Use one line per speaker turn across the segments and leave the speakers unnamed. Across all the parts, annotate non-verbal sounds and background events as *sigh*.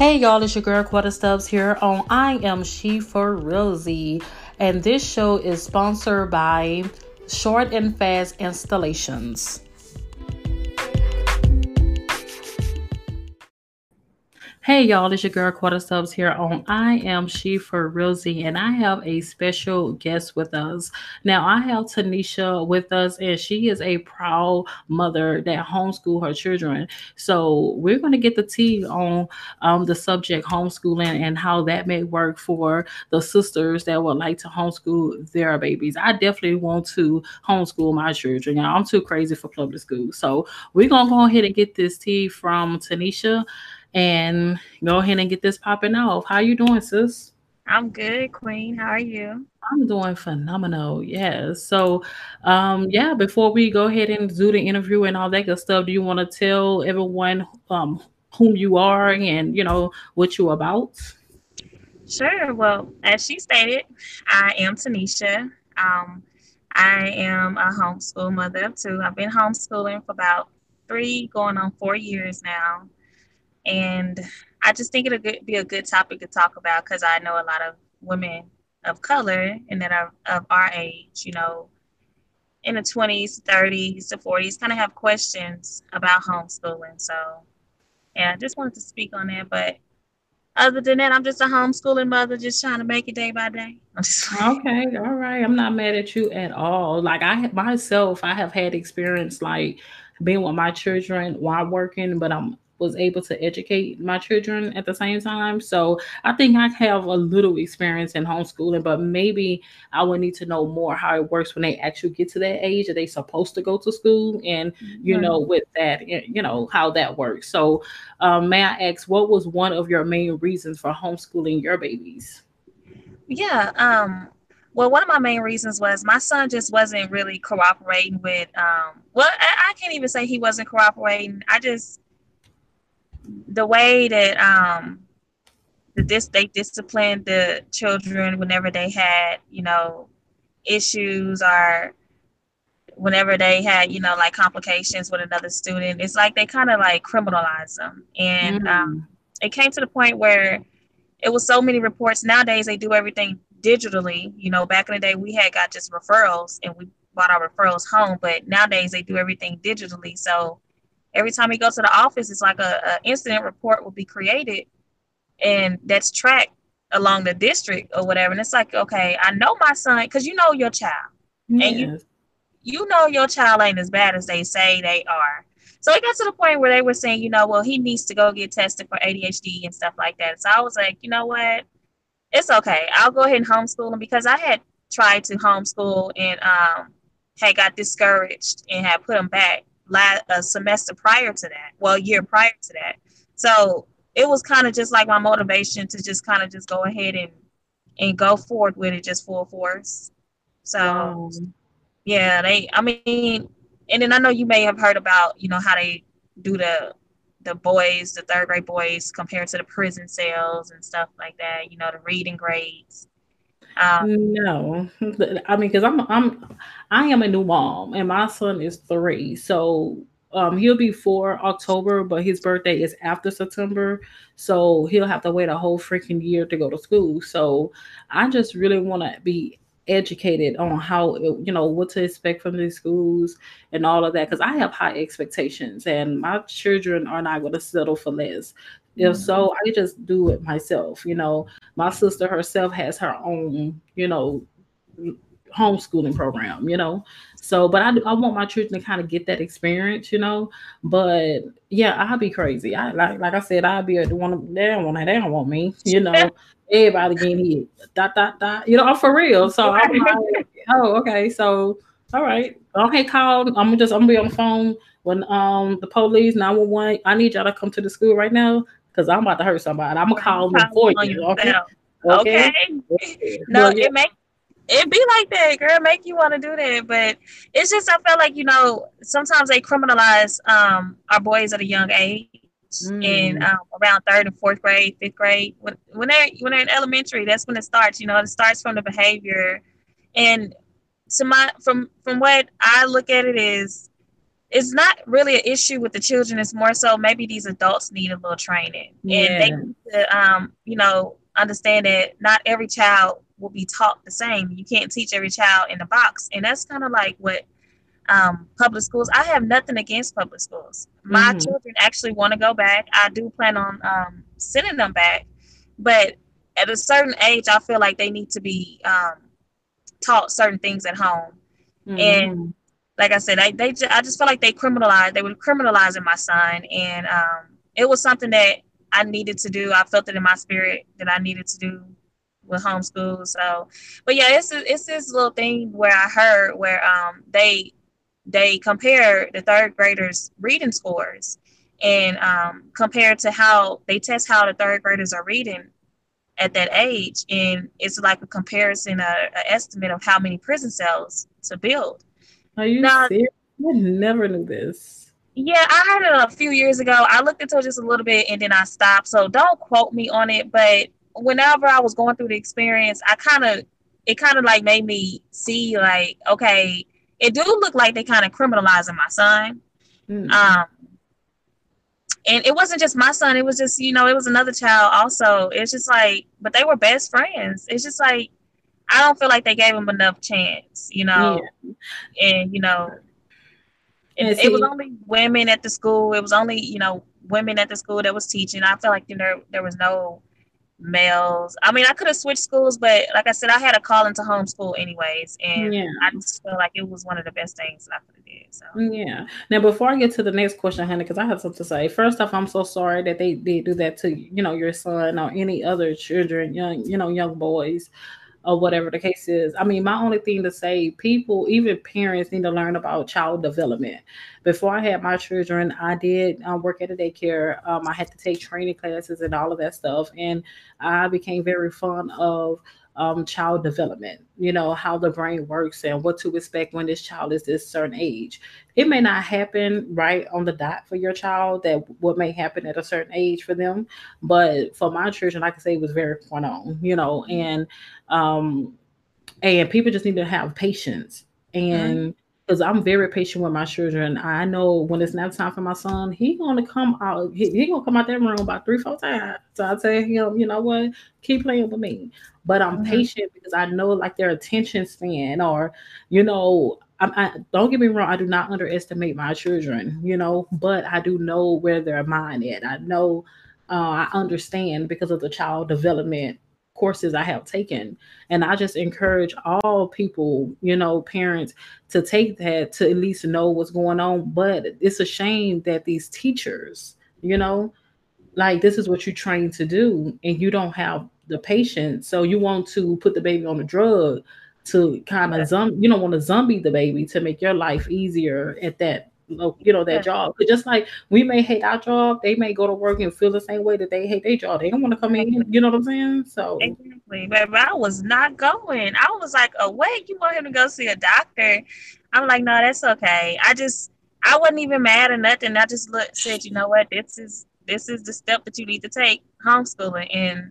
Hey y'all, it's your girl Quetta Stubbs here on I Am She for Realzy, and this show is sponsored by Short and Fast Installations. Hey y'all, it's your girl Quetta Stubbs here on I Am She for Realzy, and I have a special guest with us. Now I have Tenisha with us, and she is a proud mother that homeschool her children. So we're going to get the tea on um, the subject homeschooling and how that may work for the sisters that would like to homeschool their babies. I definitely want to homeschool my children. I'm too crazy for public school, so we're gonna go ahead and get this tea from Tenisha and go ahead and get this popping off. How you doing, sis?
I'm good, Queen. How are you?
I'm doing phenomenal. Yeah. So, um, yeah, before we go ahead and do the interview and all that good stuff, do you want to tell everyone um whom you are and you know what you're about?
Sure. Well, as she stated, I am Tenisha. Um, I am a homeschool mother of two. I've been homeschooling for about three, going on four years now. And I just think it'll be a good topic to talk about because I know a lot of women of color and that are of our age, you know, in the 20s, 30s to 40s, kind of have questions about homeschooling. So, yeah, I just wanted to speak on that. But other than that, I'm just a homeschooling mother, just trying to make it day by day. *laughs*
okay, all right. I'm not mad at you at all. Like I myself, I have had experience like being with my children while working, but I'm was able to educate my children at the same time. So I think I have a little experience in homeschooling, but maybe I would need to know more how it works when they actually get to that age that they supposed to go to school and you know with that you know how that works. So um, may I ask what was one of your main reasons for homeschooling your babies?
Yeah, um, well, one of my main reasons was my son just wasn't really cooperating with. Um, well, I, I, can't even say he wasn't cooperating. I just the way that um the this they disciplined the children whenever they had you know issues or whenever they had you know like complications with another student it's like they kind of like criminalize them. And mm-hmm. um, it came to the point where it was so many reports. Nowadays they do everything digitally. You know back in the day we had got just referrals and we brought our referrals home but nowadays they do everything digitally. So every time he goes to the office, it's like a, a incident report will be created, and that's tracked along the district or whatever. And it's like, okay, I know my son because you know your child, yes. and you you know your child ain't as bad as they say they are. So it got to the point where they were saying, you know, well, he needs to go get tested for ADHD and stuff like that. So I was like, you know what? It's okay. I'll go ahead and homeschool him because I had tried to homeschool and um had got discouraged and had put him back last a uh, semester prior to that, well, year prior to that. So it was kind of just like my motivation to just kind of just go ahead and and go forward with it just full force. So yeah, they I mean and then I know you may have heard about, you know, how they do the the boys, the third grade boys compared to the prison cells and stuff like that, you know, the reading grades.
Um, no, *laughs* I mean, because I'm I'm I am a new mom, and my son is three, so um, he'll be four October, but his birthday is after September, so he'll have to wait a whole freaking year to go to school. So I just really want to be educated on how you know what to expect from these schools and all of that because I have high expectations and my children are not going to settle for less. If so, mm-hmm. I just do it myself. You know, my sister herself has her own, you know, homeschooling program, you know. So, but I, I want my children to kind of get that experience, you know. But yeah, I'll be crazy. I like like I said, I'll be the one they don't want they don't want me, you *laughs* know. Everybody getting hit. Dot dot dot. You know, I'm for real. So I'm like, oh, okay. So all right. Okay, call. I'm just I'm gonna be on the phone when um the police 911. I need y'all to come to the school right now because I'm about to hurt somebody. I'm gonna call them for you. Okay.
Okay. okay. No, it make it be like that, girl. Make you want to do that, but it's just I feel like you know sometimes they criminalize um our boys at a young age. Mm. In um, around third and fourth grade, fifth grade, when, when they're when they're in elementary, that's when it starts. You know, it starts from the behavior, and to my from from what I look at it is it's not really an issue with the children. It's more so maybe these adults need a little training, yeah. and they need to, um, you know, understand that not every child will be taught the same. You can't teach every child in a box, and that's kind of like what um, public schools. I have nothing against public schools. My mm-hmm. children actually want to go back. I do plan on um, sending them back, but at a certain age, I feel like they need to be um, taught certain things at home. Mm-hmm. And like I said, I they I just felt like they criminalized. They were criminalizing my son, and um, it was something that I needed to do. I felt it in my spirit that I needed to do with homeschool. So, but yeah, it's it's this little thing where I heard where um they they compare the third graders reading scores and um, compared to how they test how the third graders are reading at that age and it's like a comparison a, a estimate of how many prison cells to build
are you now, serious? I never knew this.
Yeah, I heard it a few years ago. I looked into it just a little bit and then I stopped. So don't quote me on it. But whenever I was going through the experience, I kind of, it kind of like made me see like, okay, it do look like they kind of criminalizing my son. Mm. Um, and it wasn't just my son; it was just you know, it was another child also. It's just like, but they were best friends. It's just like I don't feel like they gave him enough chance, you know. Yeah. And you know, it, it, was only women at the school. It was only you know women at the school that was teaching. I felt like you know there was no males. I mean, I could have switched schools, but like I said, I had a call into homeschool anyways, and yeah. I just feel like it was one of the best things that I could have did. So
yeah. Now, before I get to the next question, honey, because I have something to say. First off, I'm so sorry that they did do that to you know your son or any other children, young you know young boys or whatever the case is. I mean, my only thing to say, people, even parents, need to learn about child development. Before I had my children, I did um, work at a daycare. Um, I had to take training classes and all of that stuff, and I became very fond of um, child development, you know, how the brain works and what to expect when this child is this certain age. It may not happen right on the dot for your child that what may happen at a certain age for them. But for my children, I can say it was very point on, you know, and um and people just need to have patience and mm-hmm because I'm very patient with my children. I know when it's not time for my son, he gonna come out. He, he gonna come out that room about three, four times. So I tell him, you know what, keep playing with me. But I'm mm-hmm. patient because I know like their attention span, or you know, I, I, don't get me wrong. I do not underestimate my children, you know, but I do know where their mind at. I know, uh, I understand because of the child development courses I have taken. And I just encourage all people, you know, parents to take that to at least know what's going on. But it's a shame that these teachers, you know, like this is what you're trained to do and you don't have the patience. So you want to put the baby on a drug to kind of zum you don't want to zombie the baby to make your life easier at that you know, that job. But just like we may hate our job, they may go to work and feel the same way that they hate their job. They don't want to come in, you know what I'm saying? So
exactly. But I was not going. I was like, oh wait, you want him to go see a doctor? I'm like, no, that's okay. I just I wasn't even mad or nothing. I just looked, said, you know what, this is this is the step that you need to take, homeschooling. And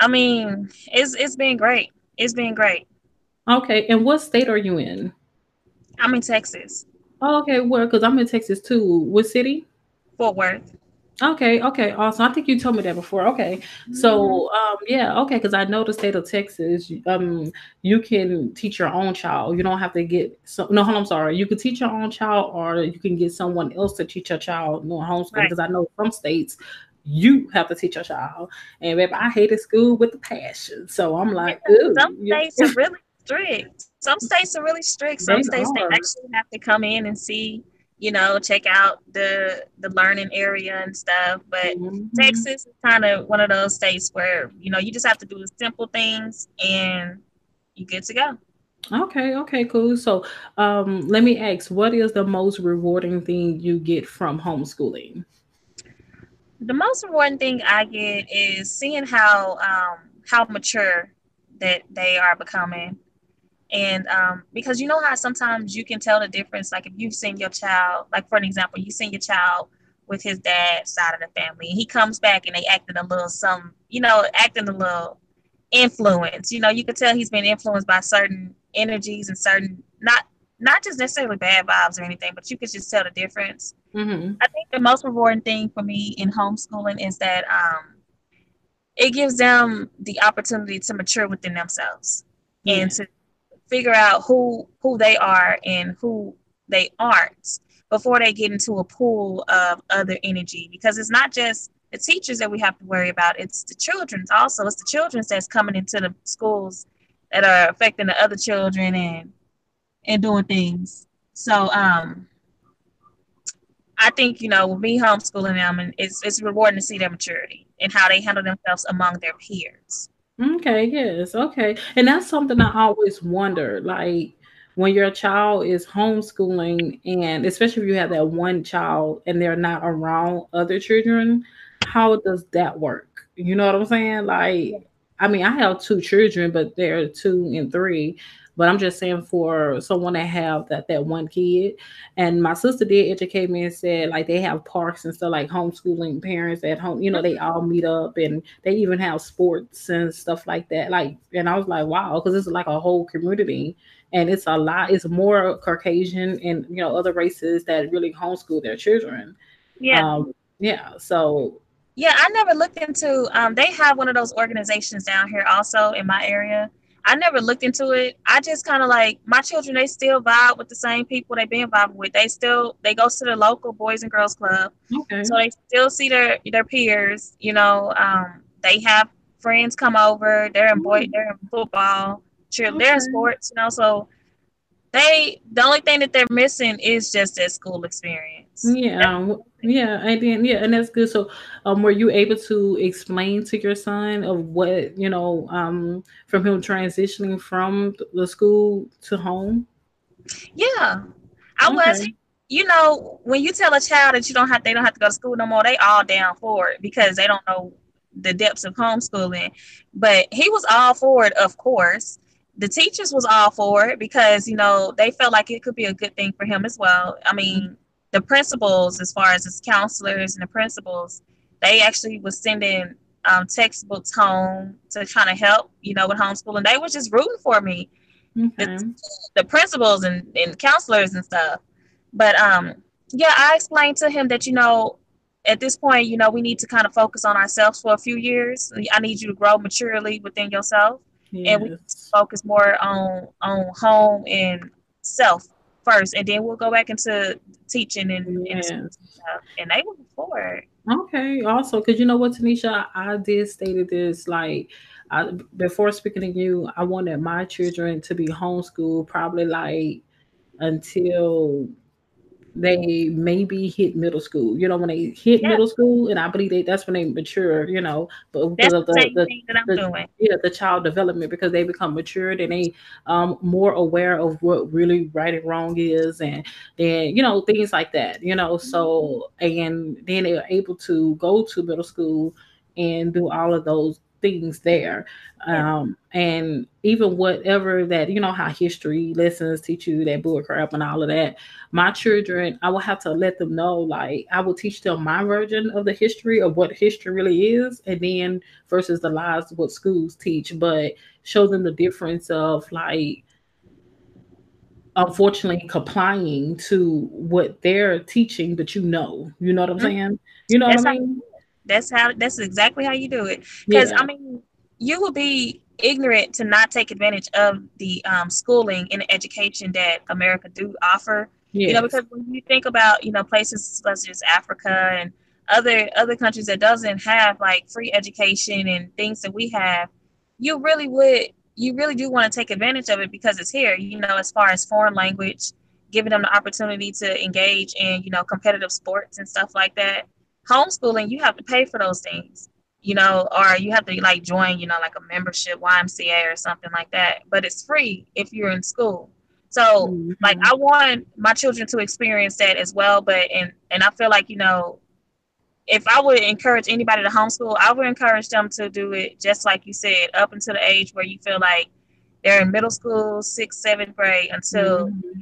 I mean, it's it's been great. It's been great.
Okay. And what state are you in?
I'm in Texas.
Oh, okay, where? Because I'm in Texas too. What city?
Fort Worth.
Okay, okay, awesome. I think you told me that before. Okay, mm-hmm. so um, yeah, okay, because I know the state of Texas, um, you can teach your own child. You don't have to get so. No, I'm sorry. You can teach your own child, or you can get someone else to teach your child. No homeschool because right. I know some states you have to teach your child. And baby, I hated school with the passion. So I'm like,
some states are really strict. Some states are really strict. Some they states are. they actually have to come in and see, you know, check out the the learning area and stuff. But mm-hmm. Texas is kind of one of those states where you know you just have to do the simple things and you're good to go.
Okay, okay, cool. So, um, let me ask, what is the most rewarding thing you get from homeschooling?
The most rewarding thing I get is seeing how um, how mature that they are becoming and um, because you know how sometimes you can tell the difference, like if you've seen your child, like for an example, you've seen your child with his dad's side of the family, and he comes back and they acting a little some, you know, acting a little influence. You know, you could tell he's been influenced by certain energies and certain not not just necessarily bad vibes or anything, but you could just tell the difference.
Mm-hmm.
I think the most rewarding thing for me in homeschooling is that um, it gives them the opportunity to mature within themselves yeah. and to figure out who who they are and who they aren't before they get into a pool of other energy. Because it's not just the teachers that we have to worry about it's the children's also. It's the children's that's coming into the schools that are affecting the other children and and doing things. So um I think you know with me homeschooling them and it's it's rewarding to see their maturity and how they handle themselves among their peers
Okay, yes, okay. And that's something I always wonder, like when your child is homeschooling, and especially if you have that one child and they're not around other children, how does that work? You know what I'm saying? Like, I mean, I have two children, but they're two and three. But I'm just saying for someone to have that that one kid, and my sister did educate me and said like they have parks and stuff like homeschooling parents at home. You know, they all meet up and they even have sports and stuff like that. Like, and I was like, wow, because it's like a whole community and it's a lot. It's more Caucasian and you know other races that really homeschool their children.
Yeah.
Um, yeah. So
yeah, I never looked into. Um, they have one of those organizations down here also in my area I never looked into it. I just kind of like my children. They still vibe with the same people they've been vibing with. They still they go to the local boys and girls club,
okay.
so they still see their their peers. You know, um, they have friends come over. They're in boy, they're in football, cheer, okay. they're in sports. You know, so they the only thing that they're missing is just that school experience.
Yeah, yeah, and then yeah, and that's good. So, um, were you able to explain to your son of what you know, um, from him transitioning from the school to home?
Yeah, I okay. was. You know, when you tell a child that you don't have, they don't have to go to school no more. They all down for it because they don't know the depths of homeschooling. But he was all for it, of course the teachers was all for it because you know they felt like it could be a good thing for him as well i mean the principals as far as his counselors and the principals they actually was sending um, textbooks home to kind of help you know with homeschooling they were just rooting for me. The, the, principals and, and counselors and stuff. But um yeah i explained to him that you know at this point you know we need to kind of focus on ourselves for a few years. I need you to grow maturely within yourself yes. and we focus more on on home and self first, and then we'll go back into teaching and yes. and, and they were before.
Okay, also, because you know what, Tenisha, I did stated this like I, before speaking to you, I wanted my children to be homeschooled probably like until they maybe hit middle school. You know, when they hit yeah. middle school, and I believe they, that's when they mature. You know, but
because of the, the, the
yeah the child development because they become matured and they um more aware of what really right and wrong is, and then you know things like that. You know, so and then they're able to go to middle school and do all of those things there. Um, and even whatever that, you know, how history lessons teach you that bull crap and all of that. My children, I will have to let them know, like, I will teach them my version of the history of what history really is, and then versus the lies of what schools teach, but show them the difference of like, unfortunately complying to what they're teaching, but you know, you know what I'm mm-hmm. saying? You know what I mean?
That's how. That's exactly how you do it. Because yeah. I mean, you will be ignorant to not take advantage of the um, schooling and education that America do offer. Yes. You know, because when you think about you know places such as Africa and other other countries that doesn't have like free education and things that we have, you really would you really do want to take advantage of it because it's here. You know, as far as foreign language, giving them the opportunity to engage in you know competitive sports and stuff like that homeschooling, you have to pay for those things, you know, or you have to like join, you know, like a membership, YMCA or something like that. But it's free if you're in school. So mm-hmm. like I want my children to experience that as well. But and and I feel like, you know, if I would encourage anybody to homeschool, I would encourage them to do it just like you said, up until the age where you feel like they're in middle school, sixth, seventh grade until mm-hmm.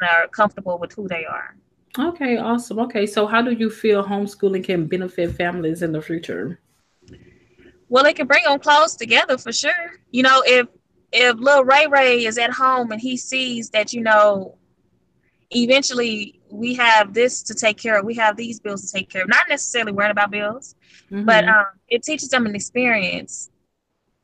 they're comfortable with who they are.
Okay, awesome. Okay, so how do you feel homeschooling can benefit families in the future?
Well, it can bring them close together for sure. You know, if if little Ray Ray is at home and he sees that you know eventually we have this to take care of. We have these bills to take care of. Not necessarily worrying about bills, mm-hmm. but um, it teaches them an experience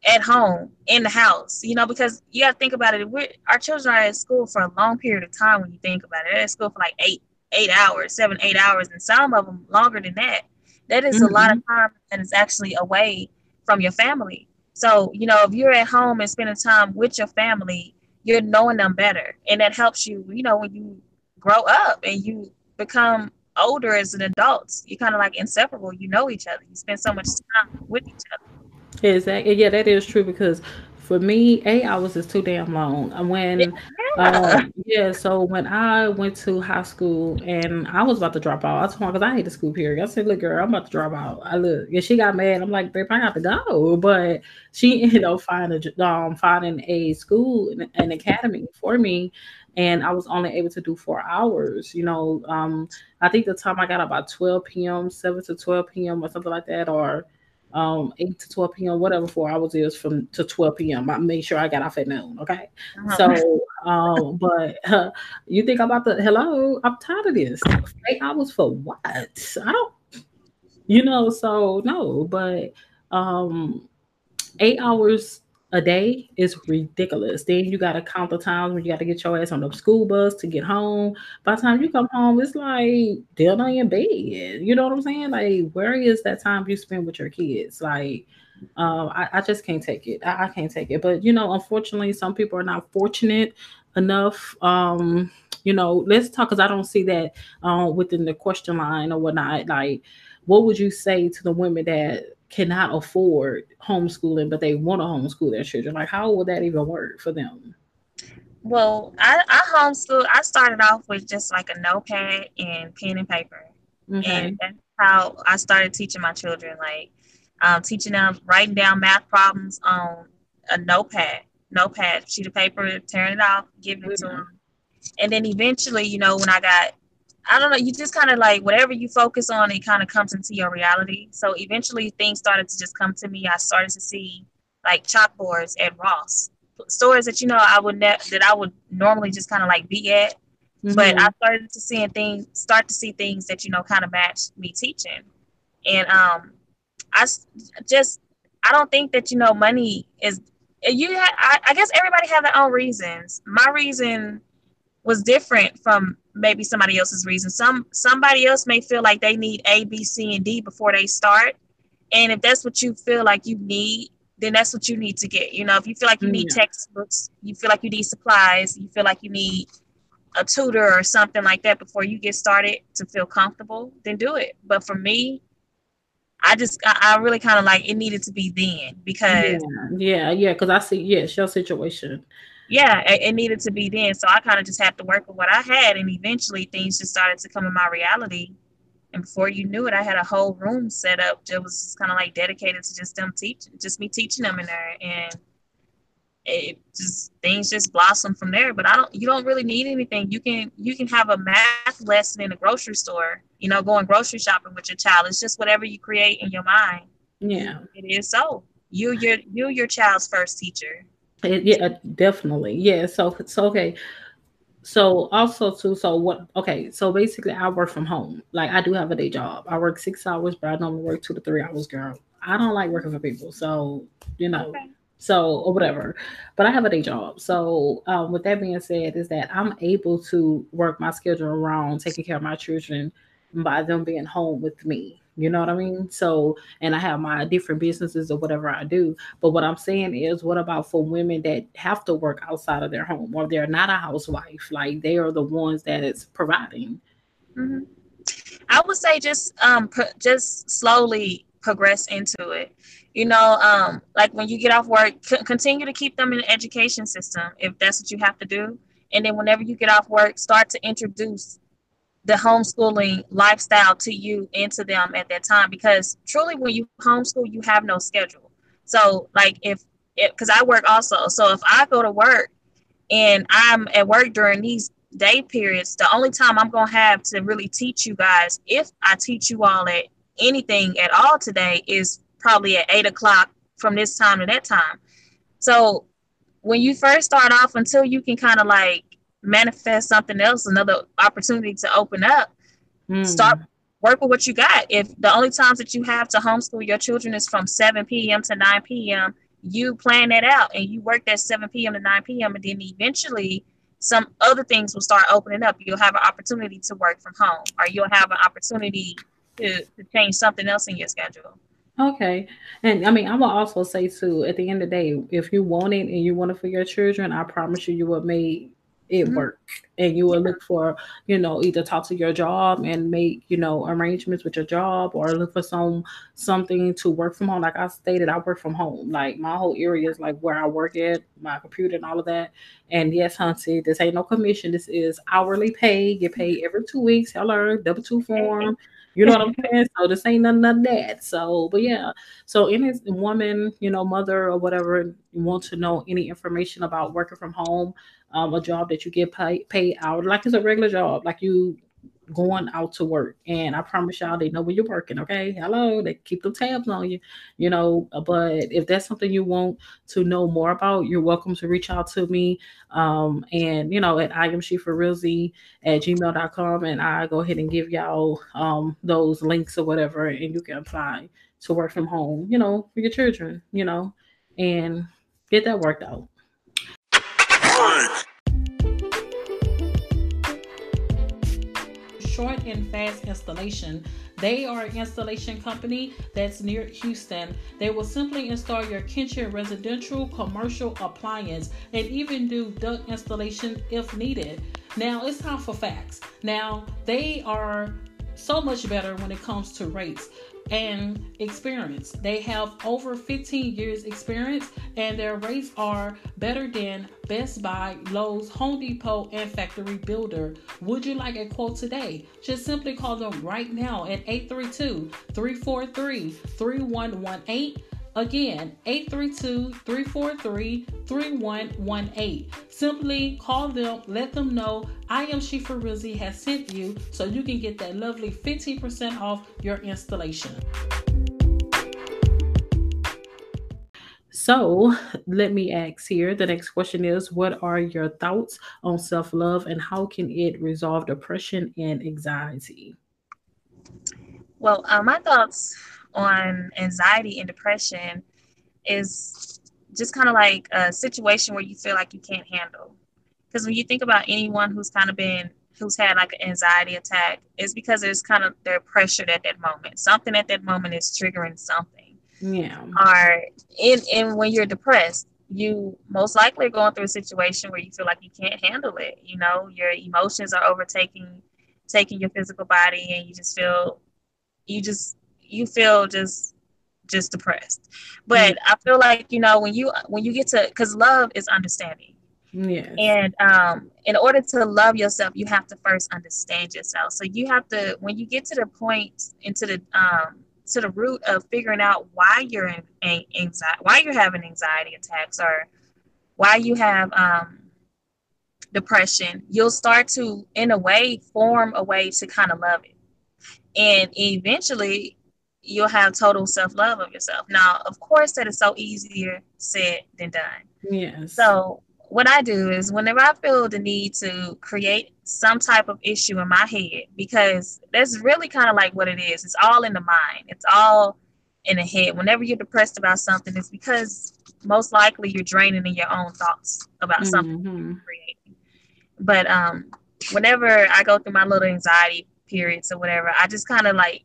at home in the house. You know, because you got to think about it. We're, our children are at school for a long period of time. When you think about it, they're at school for like eight, eight hours, seven, eight hours, and some of them longer than that. That is mm-hmm. a lot of mm-hmm. time and it's actually away from your family. So, you know, if you're at home and spending time with your family, you're knowing them better. And that helps you, you know, when you grow up and you become older as an adult, you're kind of like inseparable. You know each other. You spend so much time with each other.
Exactly. Yeah, that is true because for me, eight hours is too damn long. When yeah. Uh, yeah, so when I went to high school and I was about to drop out, I told her because I hate the school period. I said, "Look, girl, I'm about to drop out." I look, and she got mad. I'm like, "Babe, I have to go," but she *laughs* ended up finding um finding a school, and an academy for me, and I was only able to do four hours. You know, um, I think the time I got about 12 p.m., 7 to 12 p.m. or something like that, or um 8 to 12 p.m whatever four hours is from to 12 p.m i made sure i got off at noon okay? Uh-huh. so um but uh, *laughs* you think about the hello? I'm tired of this. Eight hours for what? I don't you know so no but um eight hours a day is ridiculous. Then you got to count the times when you got to get your ass on the school bus to get home. By the time you come home, it's like dinner in bed. You know what I'm saying? Like, where is that time you spend with your kids? Like, um, I, I just can't take it. I, I, can't take it. But you know, unfortunately, some people are not fortunate enough. Um, you know, let's talk because I don't see that um, within the question line or whatnot. Like, what would you say to the women that cannot afford homeschooling, but they want to homeschool their children? Like, how would that even work for them?
Well, I, I homeschool. I started off with just like a notepad and pen and paper, mm-hmm. and that's how I started teaching my children. Like, um, teaching them writing down math problems on a notepad, notepad sheet of paper, tearing it off, giving it mm-hmm. to them, and then eventually, you know, when I got I don't know, you just kind of like whatever you focus on, it kind of comes into your reality. So eventually things started to just come to me. I started to see like chalkboards at Ross, stores that, you know, I would ne- that I would normally just kind of like be at. Mm-hmm. But I started to see things, start to see things that, you know, kind of match me teaching. And um, I just, I don't think that, you know, money is, you, ha- I, I guess everybody have their own reasons. My reason was different from maybe somebody else's reason. Some somebody else may feel like they need A, B, C, and D before they start. And if that's what you feel like you need, then that's what you need to get. You know, if you feel like you need yeah. textbooks, you feel like you need supplies, you feel like you need a tutor or something like that before you get started to feel comfortable, then do it. But for me, I just I, I really kind of like it needed to be then because
yeah, yeah, because I see yes, your situation
yeah, it, it, needed to be then. So I kind of just had to work with what I had, and eventually things just started to come in my reality. And before you knew it, I had a whole room set up that was just kind of like dedicated to just them teaching, just me teaching them in there, and it just things just blossom from there. But I don't, you don't really need anything. You can you can have a math lesson in a grocery store. You know, going grocery shopping with your child. It's just whatever you create in your mind.
Yeah,
it is so. You your you your child's first teacher.
It, yeah, definitely. Yeah. So so okay. So also too, so what okay, so basically I work from home. Like I do have a day job. I work six hours, but I normally work two to three hours, girl. I don't like working for people. So, you know, okay. so or whatever. But I have a day job. So um, with that being said, is that I'm able to work my schedule around taking care of my children by them being home with me. You know what I mean? So, and I have my different businesses or whatever I do. But what I'm saying is, what about for women that have to work outside of their home or they're not a housewife? Like they are the ones that it's providing.
Mm-hmm. I would say just um pro- just slowly progress into it. You know, um, like when you get off work, c- continue to keep them in the education system if that's what you have to do. And then whenever you get off work, start to introduce the homeschooling lifestyle to you and to them at that time because truly when you homeschool you have no schedule. So like if because i work also. So if i go to work and i'm at work during these day periods the only time i'm to have to really teach you guys if i teach you all at anything at all today is probably at eight o'clock from this time to that time. So when you first start off until you can kind of like manifest something else, another opportunity to open up. Mm. Start work with what you got. If the only times that you have to homeschool your children is from 7 p.m. to 9 p.m., you plan that out and you work that 7 p.m. to 9 p.m. and then eventually some other things will start opening up. You'll have an opportunity to work from home or you'll have an opportunity to, to change something else in your schedule.
Okay. And I mean, I will also say too, at the end of the day, if you want it and you want it for your children, I promise you, you will make it mm-hmm. work and you will look for you know either talk to your job and make you know arrangements with your job or look for some something to work from home like i stated i work from home like my whole area is like where i work at my computer and all of that and yes hunty this ain't no commission this is hourly pay get paid every two weeks hello double two form you know what I'm saying? So this ain't none, of that. So, but yeah. So any woman, you know, mother or whatever, want to know any information about working from home, um, a job that you get paid paid out like it's a regular job, like you going out to work. And I promise y'all, they know where you're working. Okay, hello, they keep the tabs on you, you know. But if that's something you want to know more about, you're welcome to reach out to me. Um, and you know, at I am She for Realzy at gmail.com, and I go ahead and give y'all um those links or whatever, and you can apply to work from home, you know, for your children, you know, and get that worked out. Short and Fast Installation. They are an installation company that's near Houston. They will simply install your kitchen, residential, commercial appliance, and even do duct installation if needed. Now it's time for facts. Now they are so much better when it comes to rates and experience. They have over 15 years experience and their rates are better than Best Buy, Lowe's, Home Depot, and Factory Builder. Would you like a quote today? Just simply call them right now at 832 343 3118 Again, 832 343 3118. Simply call them, let them know I am She for Realzy has sent you so you can get that lovely 15% off your installation. So let me ask here. The next question is What are your thoughts on self love and how can it resolve depression and anxiety?
Well, uh, my thoughts on anxiety and depression is just kind of like a situation where you feel like you can't handle. Because when you think about anyone who's kind of been who's had like an anxiety attack, it's because there's kind of they're pressured at that moment. Something at that moment is triggering something.
Yeah.
Or in and when you're depressed, you most likely are going through a situation where you feel like you can't handle it. You know, your emotions are overtaking taking your physical body and you just feel you just you feel just just depressed. But mm-hmm. I feel like you know when you when you get to because love is understanding.
Yes.
And um, in order to love yourself, you have to first understand yourself. So you have to when you get to the point into the um to the root of figuring out why you're in, in anxiety, why you're having anxiety attacks, or why you have um depression, you'll start to, in a way, form a way to kind of love it. And eventually, you'll have total self love of yourself. Now, of course, that is so easier said than done.
Yes.
So, what I do is whenever I feel the need to create some type of issue in my head, because that's really kind of like what it is. It's all in the mind. It's all in the head. Whenever you're depressed about something, it's because most likely you're draining in your own thoughts about mm-hmm. something you're creating. But um, whenever I go through my little anxiety periods or whatever, I just kind of like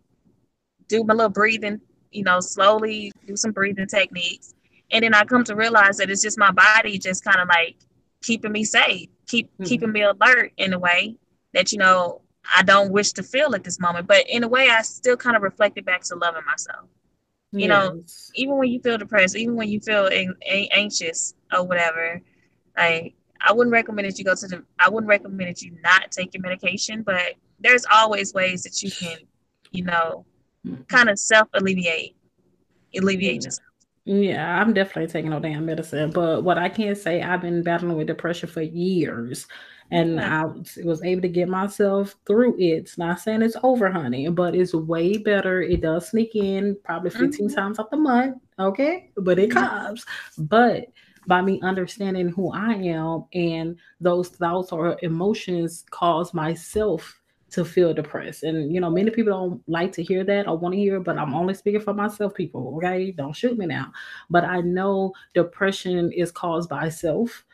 do my little breathing, you know, slowly do some breathing techniques. And then I come to realize that it's just my body just kind of like keeping me safe, keep mm-hmm. keeping me alert in a way that, you know, I don't wish to feel at this moment. But in a way, I still kind of reflected back to loving myself. You yes. know, even when you feel depressed, even when you feel anxious or whatever, like I wouldn't recommend that you go to the. I wouldn't recommend that you not take your medication, but there's always ways that you can, you know, kind of self alleviate, alleviate
yeah.
yourself.
Yeah, I'm definitely taking no damn medicine. But what I can say, I've been battling with depression for years. And I was able to get myself through it. It's not saying it's over, honey, but it's way better. It does sneak in probably 15 mm-hmm. times out the month. Okay. But it mm-hmm. comes. But by me understanding who I am and those thoughts or emotions cause myself to feel depressed. And you know, many people don't like to hear that or want to hear, but I'm only speaking for myself, people. Okay, don't shoot me now. But I know depression is caused by self.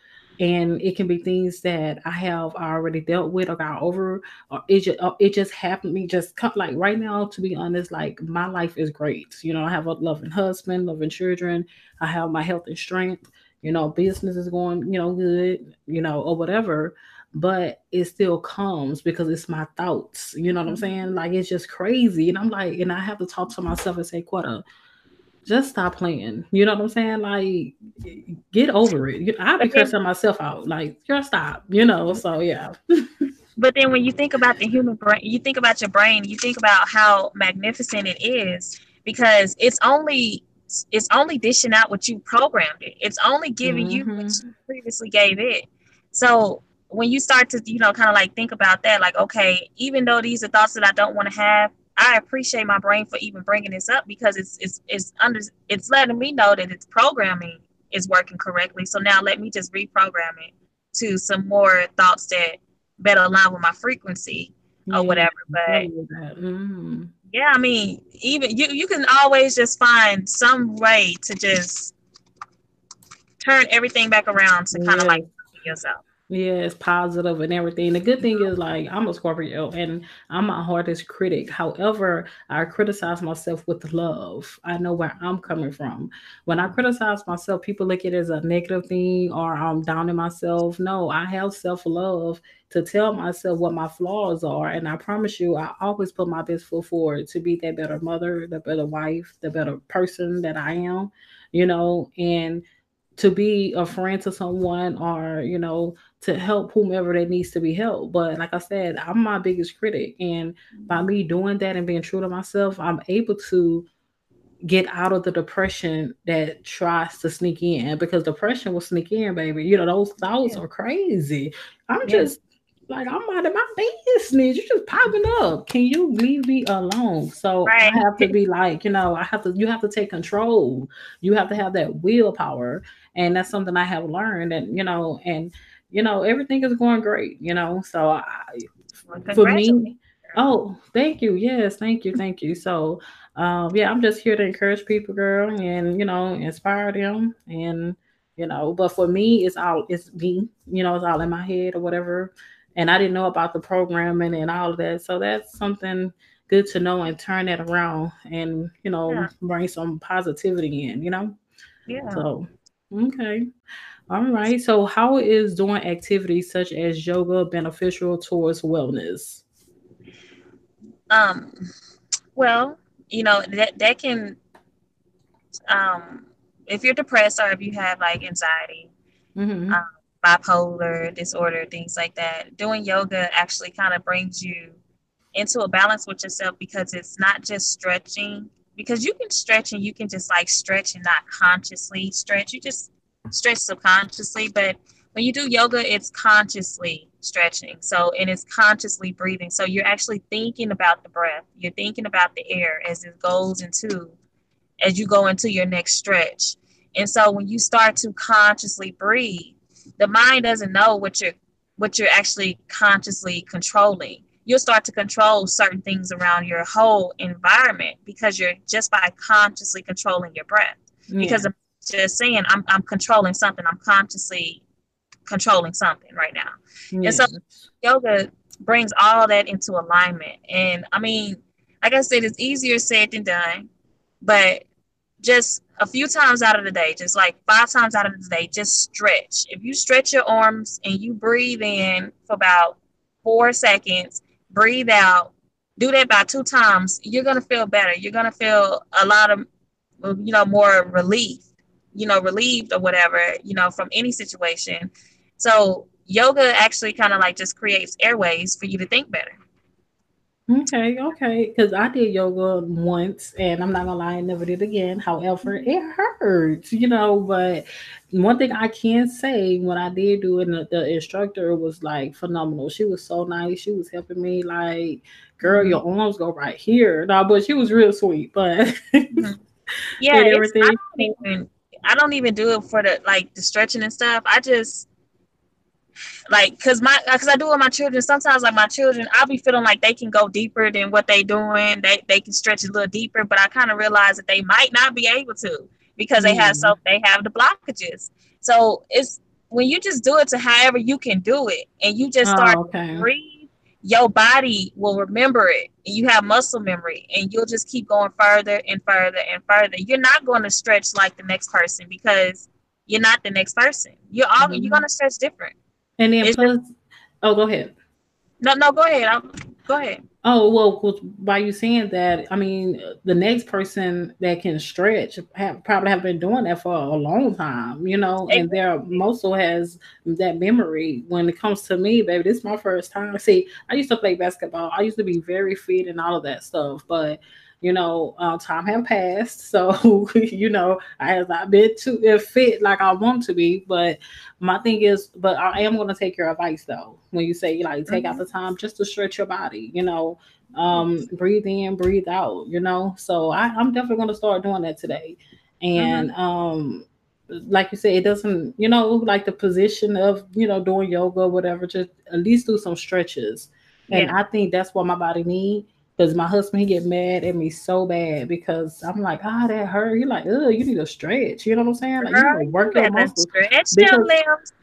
And it can be things that I have already dealt with or got over, or it just uh, it just happened me just come, like right now. To be honest, like my life is great. You know, I have a loving husband, loving children. I have my health and strength. You know, business is going, you know, good. You know, or whatever but it still comes because it's my thoughts. You know what I'm mm-hmm. saying? Like it's just crazy. And I'm like, and I have to talk to myself and say, Quetta, just stop playing. You know what I'm saying? Like, get over it. I be cursing myself out. Like, just stop. You know. So yeah. *laughs*
but then when you think about the human brain, you think about your brain. You think about how magnificent it is because it's only it's only dishing out what you programmed it. It's only giving mm-hmm. you what mm-hmm. you previously gave it. So when you start to, you know, kind of like think about that, like, okay, even though these are thoughts that I don't want to have, I appreciate my brain for even bringing this up because it's it's it's under it's letting me know that its programming is working correctly. So now let me just reprogram it to some more thoughts that better align with my frequency or whatever. But mm. yeah, I mean, even you you can always just find some way to just turn everything back around to kind of like yourself.
Yeah, it's positive and everything. The good thing is like I'm a Scorpio and I'm my hardest critic. However, I criticize myself with love. I know where I'm coming from. When I criticize myself, people look at it as a negative thing or I'm downing myself. No, I have self-love to tell myself what my flaws are. And I promise you, I always put my best foot forward to be that better mother, the better wife, the better person that I am, you know, and to be a friend to someone or you know to help whomever that needs to be helped but like i said i'm my biggest critic and by mm-hmm. me doing that and being true to myself i'm able to get out of the depression that tries to sneak in because depression will sneak in baby you know those thoughts yeah. are crazy i'm yeah. just like I'm out of my business. You're just popping up. Can you leave me alone? So right. I have to be like, you know, I have to. You have to take control. You have to have that willpower, and that's something I have learned. And you know, and you know, everything is going great. You know, so I, well, for me, oh, thank you. Yes, thank you, thank you. So, um, yeah, I'm just here to encourage people, girl, and you know, inspire them and you know but for me it's all it's me you know it's all in my head or whatever and I didn't know about the programming and all of that. So that's something good to know and turn that around and you know yeah. bring some positivity in. You know.
Yeah.
So okay. All right. So, how is doing activities such as yoga beneficial towards wellness?
Um, well, you know that that can, um, if you're depressed or if you have like anxiety, mm-hmm. um, bipolar disorder, things like that, doing yoga actually kind of brings you into a balance with yourself because it's not just stretching. Because you can stretch and you can just like stretch and not consciously stretch. You just stretch subconsciously. But when you do yoga, it's consciously stretching. So, and it's consciously breathing. So you're actually thinking about the breath. You're thinking about the air as it goes into, as you go into your next stretch. And so when you start to consciously breathe, the mind doesn't know what you're what you're actually consciously controlling you'll start to control certain things around your whole environment because you're just by consciously controlling your breath yeah. because i'm just saying I'm, I'm controlling something i'm consciously controlling something right now yeah. and so yoga brings all that into alignment and i mean like i said it's easier said than done but just a few times out of the day, just like five times out of the day, just stretch. If you stretch your arms and you breathe in for about four seconds, breathe out, do that about two times, you're gonna feel better. You're gonna feel a lot of, you know, more relief, you know, relieved or whatever, you know, from any situation. So yoga actually kind of like just creates airways for you to think better.
Okay, okay. Because I did yoga once, and I'm not gonna lie, I never did again. However, it hurts, you know. But one thing I can say when I did do it, the, the instructor was like phenomenal. She was so nice. She was helping me, like, girl, your mm-hmm. arms go right here. No, but she was real sweet. But
mm-hmm. *laughs* yeah, everything. I don't, even, I don't even do it for the like the stretching and stuff. I just like because my because I do it with my children. Sometimes like my children, I'll be feeling like they can go deeper than what they doing. They they can stretch a little deeper, but I kind of realize that they might not be able to because they have mm. so they have the blockages. So it's when you just do it to however you can do it, and you just oh, start oh, okay. breathe, your body will remember it. And you have muscle memory, and you'll just keep going further and further and further. You're not going to stretch like the next person because you're not the next person. You're all mm-hmm. you're going to stretch different.
And then plus, oh, go ahead.
No, no, go ahead. I'll, go ahead.
Oh well, by you saying that, I mean the next person that can stretch have probably have been doing that for a long time, you know, exactly. and their muscle has that memory. When it comes to me, baby, this is my first time. See, I used to play basketball. I used to be very fit and all of that stuff, but you know, uh, time have passed, so *laughs* you know, I have not been too uh, fit like I want to be. But my thing is, but I am going to take your advice though. When you say like take mm-hmm. out the time just to stretch your body, you know, um, breathe in, breathe out, you know. So I, I'm definitely going to start doing that today, and mm-hmm. um like you say, it doesn't, you know, like the position of, you know, doing yoga, whatever, just at least do some stretches. And yeah. I think that's what my body need because my husband he get mad at me so bad because I'm like, ah, that hurt. He like, oh, you need to stretch. You know what I'm saying? Like, Girl, you need to work your muscles. Stretch your limbs,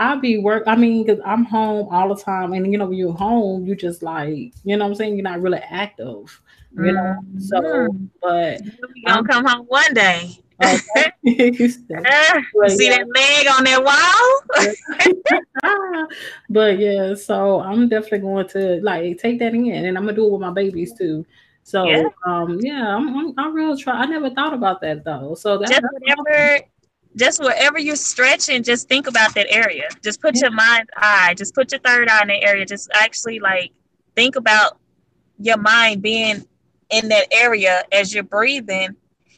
I, I be work. I mean, because I'm home all the time, and you know, when you're home, you just like, you know what I'm saying? You're not really active. You know, mm-hmm. so but
you gonna come home one day Okay. *laughs* *laughs* see yeah. that leg on that
wall? *laughs* but yeah, so I'm definitely going to like take that in, and I'm gonna do it with my babies too. So yeah. um yeah, I'm, I'm I'm real try. I never thought about that though. So that's
just whatever, just wherever you're stretching, just think about that area. Just put yeah. your mind's eye, just put your third eye in that area. Just actually like think about your mind being in that area as you're breathing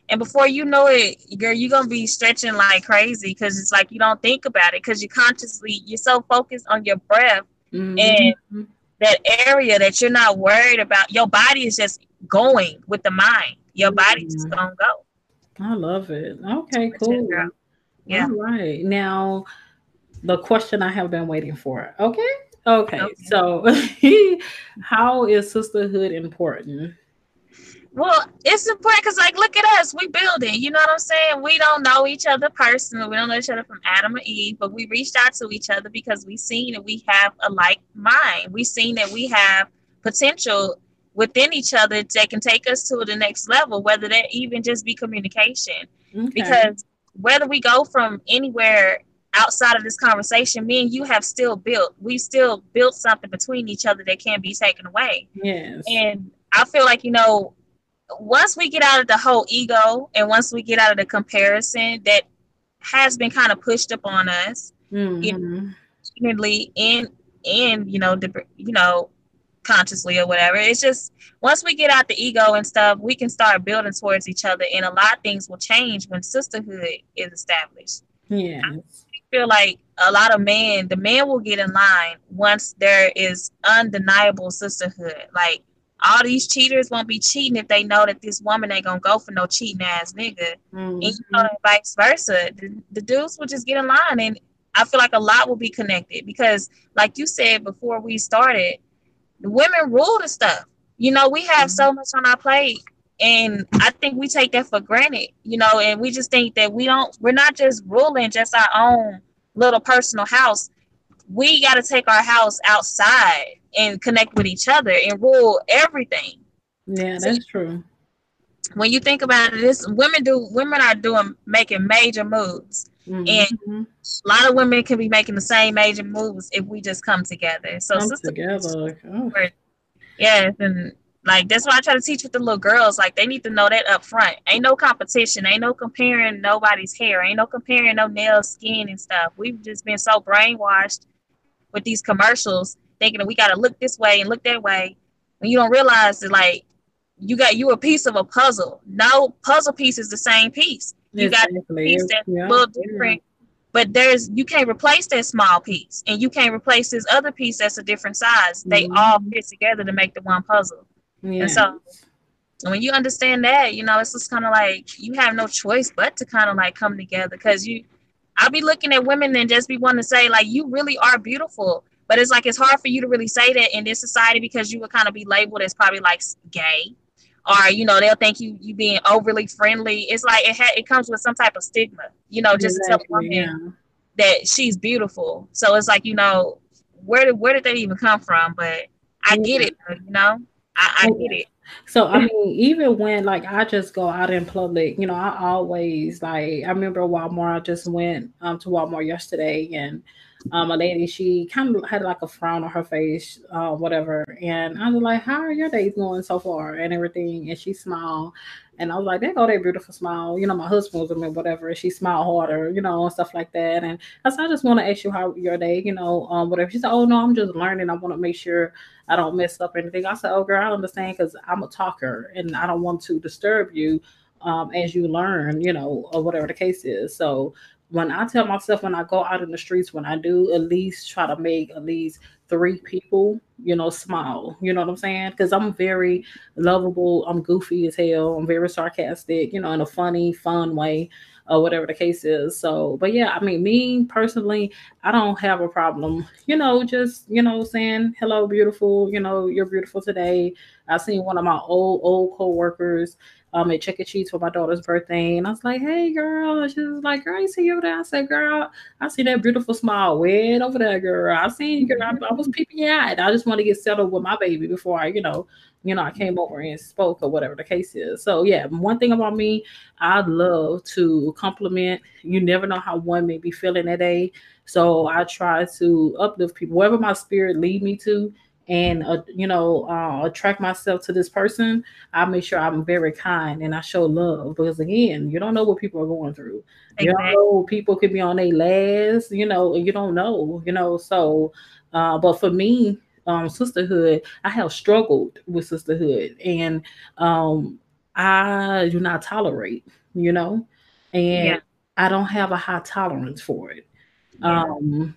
and before you know it, girl, you're gonna be stretching like crazy because it's like you don't think about it because you consciously you're so focused on your breath mm-hmm. and that area that you're not worried about. Your body is just going with the mind. Your body's just gonna go.
I love it. Okay, cool. Yeah. All right. Now the question I have been waiting for. Okay. Okay. okay. So *laughs* how is sisterhood important?
Well, it's important because, like, look at us. We building. You know what I'm saying? We don't know each other personally. We don't know each other from Adam or Eve, but we reached out to each other because we seen that we have a like mind. We seen that we have potential within each other that can take us to the next level, whether that even just be communication. Okay. Because whether we go from anywhere outside of this conversation, me and you have still built. We still built something between each other that can't be taken away.
Yes.
And I feel like you know once we get out of the whole ego and once we get out of the comparison that has been kind of pushed up on us, mm-hmm. you know, in and you know, the, you know, consciously or whatever. It's just once we get out the ego and stuff, we can start building towards each other, and a lot of things will change when sisterhood is established.
Yeah, I
feel like a lot of men, the men will get in line once there is undeniable sisterhood, like all these cheaters won't be cheating if they know that this woman ain't gonna go for no cheating ass nigga. Mm-hmm. And you know, vice versa. The, the dudes will just get in line and I feel like a lot will be connected because like you said before we started, the women rule the stuff. You know, we have mm-hmm. so much on our plate and I think we take that for granted, you know, and we just think that we don't we're not just ruling just our own little personal house. We gotta take our house outside and connect with each other and rule everything.
Yeah, that's so, true.
When you think about it, this women do women are doing making major moves. Mm-hmm. And a lot of women can be making the same major moves if we just come together. So
come together. Oh.
Yes, and like that's why I try to teach with the little girls. Like they need to know that up front. Ain't no competition. Ain't no comparing nobody's hair. Ain't no comparing no nails, skin, and stuff. We've just been so brainwashed with these commercials thinking that we got to look this way and look that way, and you don't realize that like you got you a piece of a puzzle. No puzzle piece is the same piece. You exactly. got a piece that's yeah. a little different, yeah. but there's you can't replace that small piece, and you can't replace this other piece that's a different size. They mm-hmm. all fit together to make the one puzzle. Yes. And so And when you understand that, you know, it's just kind of like you have no choice but to kind of like come together because you, I'll be looking at women and just be wanting to say, like, you really are beautiful. But it's like it's hard for you to really say that in this society because you would kind of be labeled as probably like gay, or you know they'll think you you being overly friendly. It's like it ha- it comes with some type of stigma, you know, just exactly, to tell a woman yeah. that she's beautiful. So it's like you know where did where did that even come from? But I get it, you know, I, I get it.
So I *laughs* mean, even when like I just go out in public, you know, I always like I remember Walmart. I just went um to Walmart yesterday, and um a lady she kind of had like a frown on her face, uh, whatever. And I was like, "How are your days going so far?" and everything. And she smiled, and I was like, "There go that beautiful smile." You know, my husband was with me, whatever. And she smiled harder, you know, and stuff like that. And I said, "I just want to ask you how your day, you know, um, whatever." She said, "Oh no, I'm just learning. I want to make sure." I don't mess up anything. I said, Oh, girl, I understand because I'm a talker and I don't want to disturb you um, as you learn, you know, or whatever the case is. So when I tell myself when I go out in the streets, when I do at least try to make at least three people, you know, smile. You know what I'm saying? Because I'm very lovable. I'm goofy as hell. I'm very sarcastic, you know, in a funny, fun way or whatever the case is. So, but yeah, I mean, me personally, I don't have a problem, you know, just, you know, saying, hello, beautiful, you know, you're beautiful today. I seen one of my old, old co-workers um at Chuck E. Cheese for my daughter's birthday. And I was like, hey girl. She was like, girl, you see you over there? I said, girl, I see that beautiful smile way over there, girl. I seen you, girl. I, I was peeping eye. I just want to get settled with my baby before I, you know, you know, I came over and spoke or whatever the case is. So yeah, one thing about me, I love to compliment. You never know how one may be feeling that day. So I try to uplift people wherever my spirit lead me to and uh, you know uh, attract myself to this person i make sure i'm very kind and i show love because again you don't know what people are going through exactly. you don't know people could be on their last you know you don't know you know so uh, but for me um, sisterhood, I have struggled with sisterhood, and um, I do not tolerate, you know, and yeah. I don't have a high tolerance for it. Yeah. Um,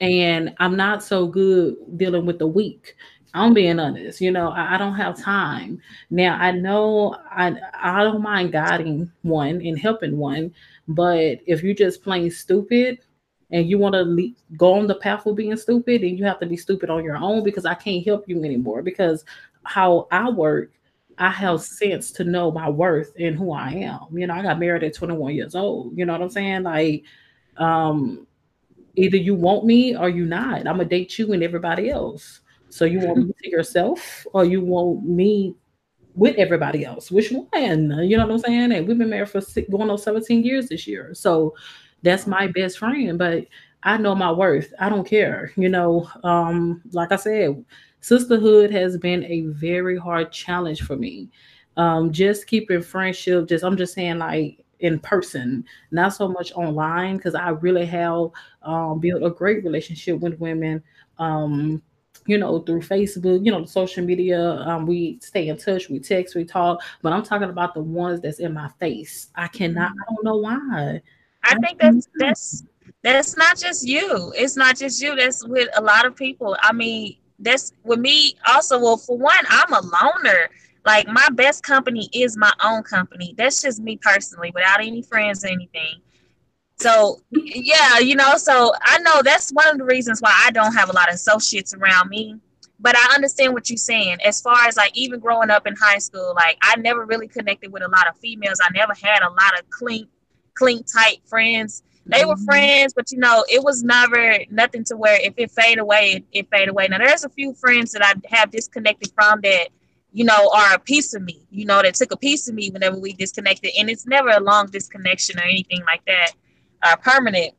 and I'm not so good dealing with the weak. I'm being honest, you know, I, I, don't have time. Now I know I I don't mind guiding one and helping one, but if you're just plain stupid, and you want to le- go on the path of being stupid, and you have to be stupid on your own because I can't help you anymore. Because how I work, I have sense to know my worth and who I am. You know, I got married at 21 years old. You know what I'm saying? Like, um, either you want me or you not. I'm gonna date you and everybody else. So you want me *laughs* to yourself or you want me with everybody else? Which one? You know what I'm saying? And we've been married for six, going on 17 years this year. So that's my best friend, but I know my worth. I don't care. You know, um, like I said, sisterhood has been a very hard challenge for me. Um, just keeping friendship, just I'm just saying like in person, not so much online, because I really have um, built a great relationship with women. Um, you know, through Facebook, you know, social media. Um, we stay in touch, we text, we talk, but I'm talking about the ones that's in my face. I cannot, I don't know why.
I think that's that's that's not just you. It's not just you. That's with a lot of people. I mean, that's with me also. Well, for one, I'm a loner. Like my best company is my own company. That's just me personally, without any friends or anything. So yeah, you know, so I know that's one of the reasons why I don't have a lot of associates around me. But I understand what you're saying. As far as like even growing up in high school, like I never really connected with a lot of females. I never had a lot of clean clean tight friends. They were mm-hmm. friends, but you know, it was never nothing to where if it fade away, it, it fade away. Now there's a few friends that I have disconnected from that, you know, are a piece of me, you know, that took a piece of me whenever we disconnected. And it's never a long disconnection or anything like that, uh, permanent.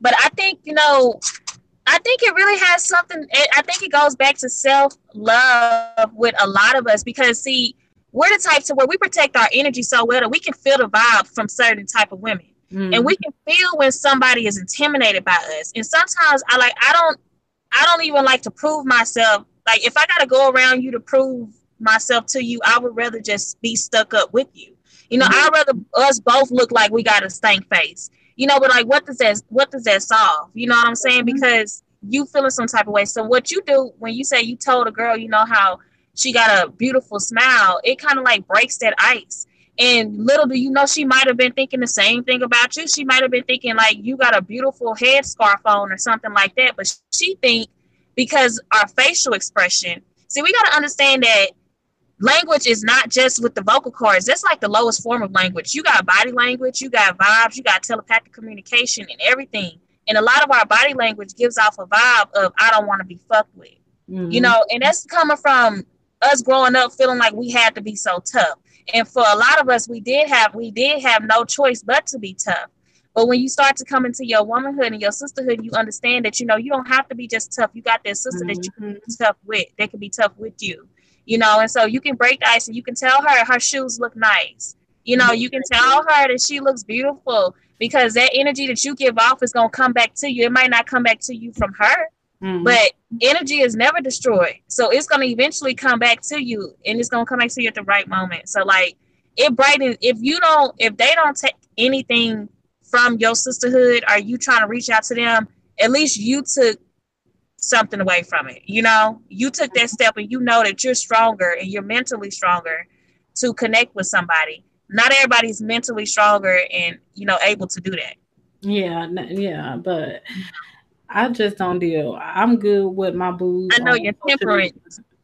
But I think, you know, I think it really has something. I think it goes back to self love with a lot of us because, see, we're the type to where we protect our energy so well that we can feel the vibe from certain type of women. Mm-hmm. And we can feel when somebody is intimidated by us. And sometimes I like I don't I don't even like to prove myself. Like if I gotta go around you to prove myself to you, I would rather just be stuck up with you. You know, mm-hmm. I'd rather us both look like we got a stank face. You know, but like what does that what does that solve? You know what I'm saying? Mm-hmm. Because you feeling some type of way. So what you do when you say you told a girl, you know how she got a beautiful smile, it kind of like breaks that ice. And little do you know, she might have been thinking the same thing about you. She might have been thinking like you got a beautiful headscarf on or something like that. But she think because our facial expression. See, we got to understand that language is not just with the vocal cords. That's like the lowest form of language. You got body language, you got vibes, you got telepathic communication, and everything. And a lot of our body language gives off a vibe of I don't want to be fucked with. Mm-hmm. You know, and that's coming from us growing up feeling like we had to be so tough. And for a lot of us, we did have we did have no choice but to be tough. But when you start to come into your womanhood and your sisterhood, you understand that you know you don't have to be just tough. You got that sister mm-hmm. that you can be mm-hmm. tough with. They can be tough with you. You know, and so you can break the ice and you can tell her her shoes look nice. You know, you can tell her that she looks beautiful because that energy that you give off is gonna come back to you. It might not come back to you from her, mm-hmm. but energy is never destroyed. So it's gonna eventually come back to you and it's gonna come back to you at the right moment. So like it brightens if you don't if they don't take anything from your sisterhood? Are you trying to reach out to them? At least you took something away from it you know? You took that step and you know that you're stronger and you're mentally stronger to connect with somebody. Not everybody's mentally stronger and you know able to do that.
Yeah yeah but i just don't deal. I'm good with my booze
i know um, you're temperate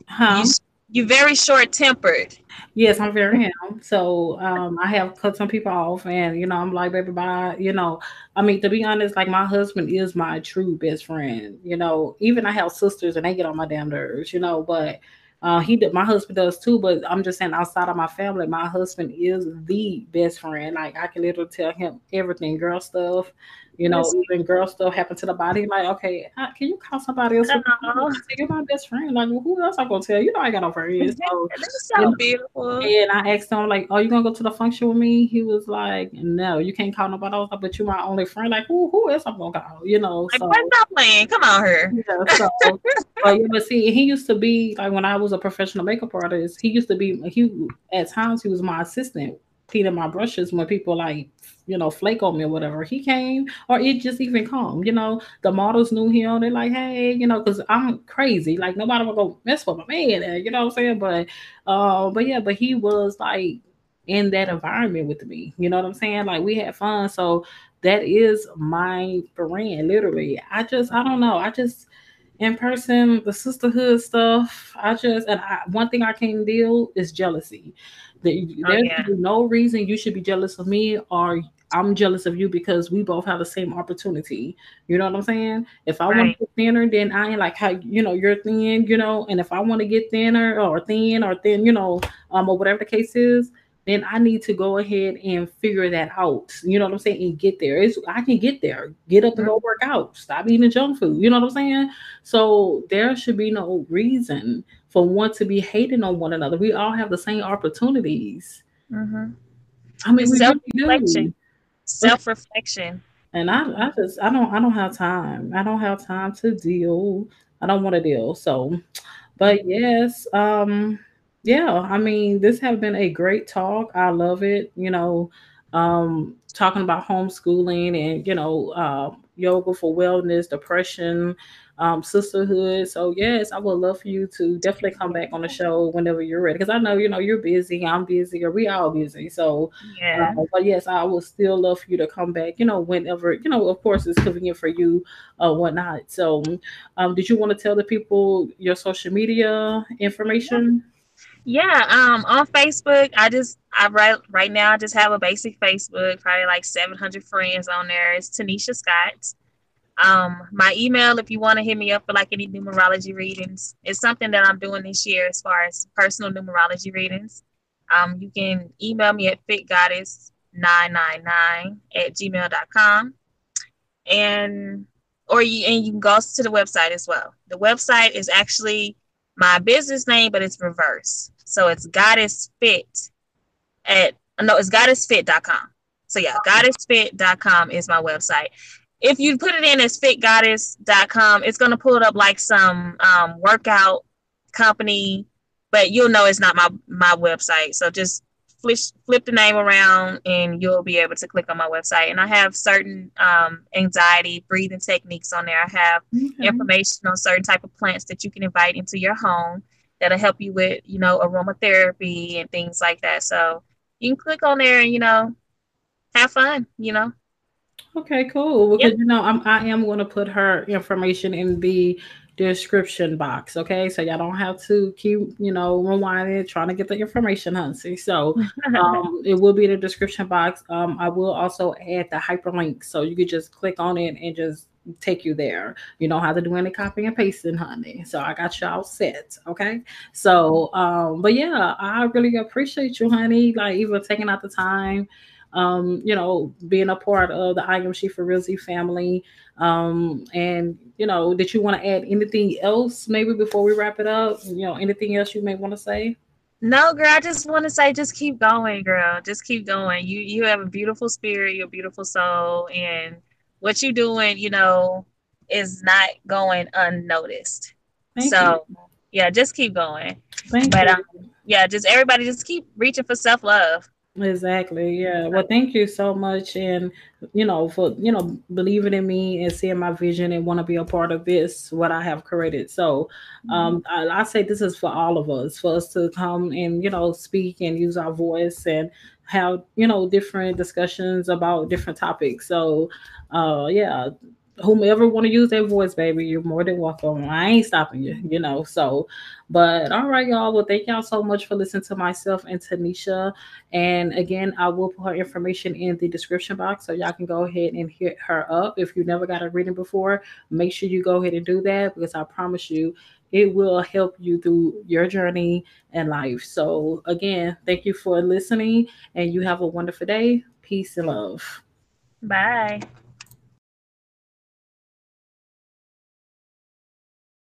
huh? you, are very short tempered
Yes, I'm very him. So um, I have cut some people off, and you know, I'm like, baby, bye. You know, I mean, to be honest, like my husband is my true best friend. You know, even I have sisters, and they get on my damn nerves. You know, but uh, he my husband does too, but I'm just saying outside of my family, my husband is the best friend. Like I can literally tell him everything, girl stuff, you know, even girl stuff happen to the body. Like, okay, can you call somebody else? You're uh-huh. my best friend. Like, well, who else I gonna tell? You know, I got no friends. So, *laughs*
so beautiful.
And I asked him, like, oh, you gonna go to the function with me? He was like, no, you can't call nobody else. But you're my only friend. Like, who, who else I'm gonna call? You know,
like, so, stop playing. Come on, her. Yeah, so,
but, yeah, but see, he used to be like when I was a professional makeup artist. He used to be. He at times he was my assistant cleaning my brushes when people like you know, flake on me or whatever. He came, or it just even come. You know, the models knew him. They're like, hey, you know, because I'm crazy. Like nobody will go mess with my man. You know what I'm saying? But, uh, but yeah, but he was like in that environment with me. You know what I'm saying? Like we had fun. So that is my friend, literally. I just, I don't know. I just in person, the sisterhood stuff. I just and I, one thing I can't deal is jealousy. There's oh, yeah. no reason you should be jealous of me or I'm jealous of you because we both have the same opportunity. You know what I'm saying? If I right. want to get thinner, then I ain't like how you know you're thin, you know, and if I want to get thinner or thin or thin, you know, um, or whatever the case is, then I need to go ahead and figure that out. You know what I'm saying? And get there. It's I can get there. Get up and go work out. Stop eating junk food. You know what I'm saying? So there should be no reason for one to be hating on one another. We all have the same opportunities. Mm-hmm. I mean,
self reflection self reflection.
And I, I just, I don't, I don't have time. I don't have time to deal. I don't want to deal. So, but yes, um, yeah. I mean, this has been a great talk. I love it. You know, um, talking about homeschooling and you know, uh, yoga for wellness, depression, um, sisterhood. So yes, I would love for you to definitely come back on the show whenever you're ready. Because I know you know you're busy, I'm busy, or we all busy. So yeah. Uh, but yes, I would still love for you to come back. You know, whenever you know, of course, it's convenient for you, uh, whatnot. So, um, did you want to tell the people your social media information?
Yeah, um, on Facebook, I just I right right now I just have a basic Facebook, probably like 700 friends on there. It's Tenisha Scott. Um, my email, if you want to hit me up for like any numerology readings, it's something that I'm doing this year as far as personal numerology readings. Um, you can email me at fitgoddess999 at gmail.com. And or you and you can go to the website as well. The website is actually my business name, but it's reverse. So it's goddess fit at no, it's goddessfit.com. So yeah, goddessfit.com is my website if you put it in as fitgoddess.com, it's going to pull it up like some um, workout company, but you'll know it's not my my website. So just flip flip the name around and you'll be able to click on my website. And I have certain um, anxiety breathing techniques on there. I have information on certain type of plants that you can invite into your home. that'll help you with, you know, aromatherapy and things like that. So you can click on there and, you know, have fun, you know.
Okay, cool. Because yep. you know, I'm I am going to put her information in the description box. Okay, so y'all don't have to keep you know rewinding trying to get the information, Huntsy. So *laughs* um, it will be in the description box. Um, I will also add the hyperlink, so you could just click on it and just take you there. You don't have to do any copying and pasting, honey. So I got y'all set. Okay. So um, but yeah, I really appreciate you, honey. Like even taking out the time um, you know, being a part of the I Am She for Realzy family. Um, and you know, did you want to add anything else maybe before we wrap it up? You know, anything else you may want to say?
No, girl, I just want to say just keep going, girl. Just keep going. You you have a beautiful spirit, you're a beautiful soul, and what you're doing, you know, is not going unnoticed. Thank so you. yeah, just keep going. Thank but um, yeah, just everybody just keep reaching for self love.
Exactly. Yeah. Well, thank you so much, and you know for you know believing in me and seeing my vision and want to be a part of this what I have created. So, um, mm-hmm. I, I say this is for all of us, for us to come and you know speak and use our voice and have you know different discussions about different topics. So, uh, yeah, whomever want to use their voice, baby, you're more than welcome. I ain't stopping you, you know. So, but all right, y'all. Well, thank y'all so much for listening to myself and Tenisha. And again, I will put her information in the description box so y'all can go ahead and hit her up. If you never got a reading before, make sure you go ahead and do that because I promise you it will help you through your journey and life. So, again, thank you for listening and you have a wonderful day. Peace and love.
Bye.